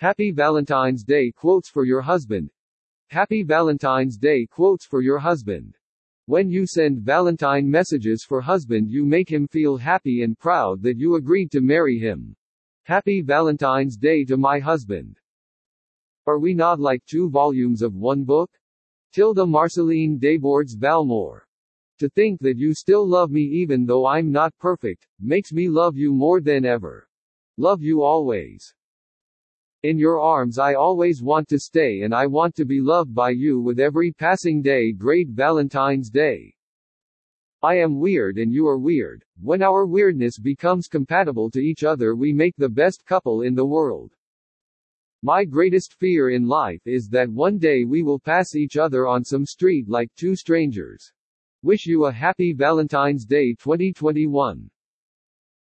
Happy Valentine's Day quotes for your husband. Happy Valentine's Day quotes for your husband. When you send Valentine messages for husband, you make him feel happy and proud that you agreed to marry him. Happy Valentine's Day to my husband. Are we not like two volumes of one book? Tilda Marceline Desbordes Valmore. To think that you still love me even though I'm not perfect, makes me love you more than ever. Love you always. In your arms I always want to stay and I want to be loved by you with every passing day. Great Valentine's Day. I am weird and you are weird. When our weirdness becomes compatible to each other, we make the best couple in the world. My greatest fear in life is that one day we will pass each other on some street like two strangers. Wish you a happy Valentine's Day 2021.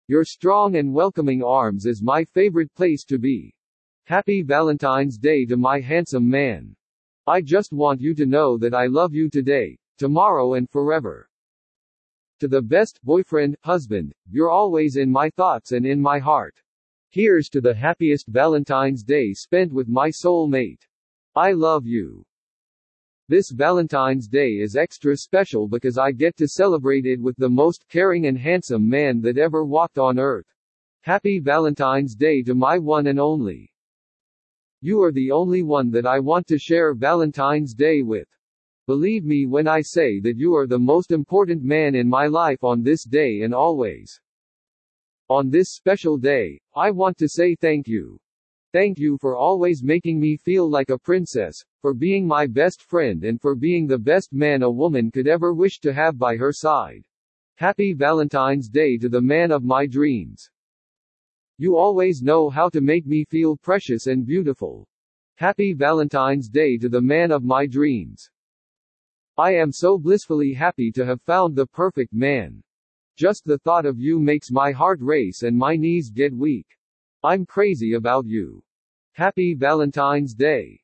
Your strong and welcoming arms is my favorite place to be. Happy Valentine's Day to my handsome man. I just want you to know that I love you today, tomorrow and forever. To the best boyfriend, husband, you're always in my thoughts and in my heart. Here's to the happiest Valentine's Day spent with my soulmate. I love you. This Valentine's Day is extra special because I get to celebrate it with the most caring and handsome man that ever walked on earth. Happy Valentine's Day to my one and only. You are the only one that I want to share Valentine's Day with. Believe me when I say that you are the most important man in my life on this day and always. On this special day, I want to say thank you. Thank you for always making me feel like a princess, for being my best friend and for being the best man a woman could ever wish to have by her side. Happy Valentine's Day to the man of my dreams. You always know how to make me feel precious and beautiful. Happy Valentine's Day to the man of my dreams. I am so blissfully happy to have found the perfect man. Just the thought of you makes my heart race and my knees get weak. I'm crazy about you. Happy Valentine's Day.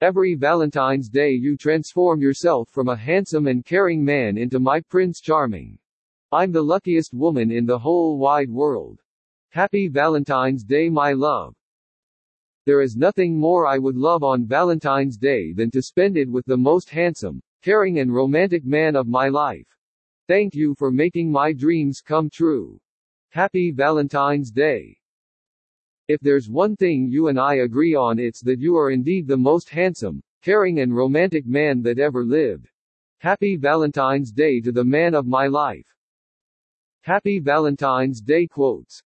Every Valentine's Day you transform yourself from a handsome and caring man into my Prince Charming. I'm the luckiest woman in the whole wide world. Happy Valentine's Day my love. There is nothing more I would love on Valentine's Day than to spend it with the most handsome, caring and romantic man of my life. Thank you for making my dreams come true. Happy Valentine's Day. If there's one thing you and I agree on it's that you are indeed the most handsome, caring and romantic man that ever lived. Happy Valentine's Day to the man of my life. Happy Valentine's Day quotes.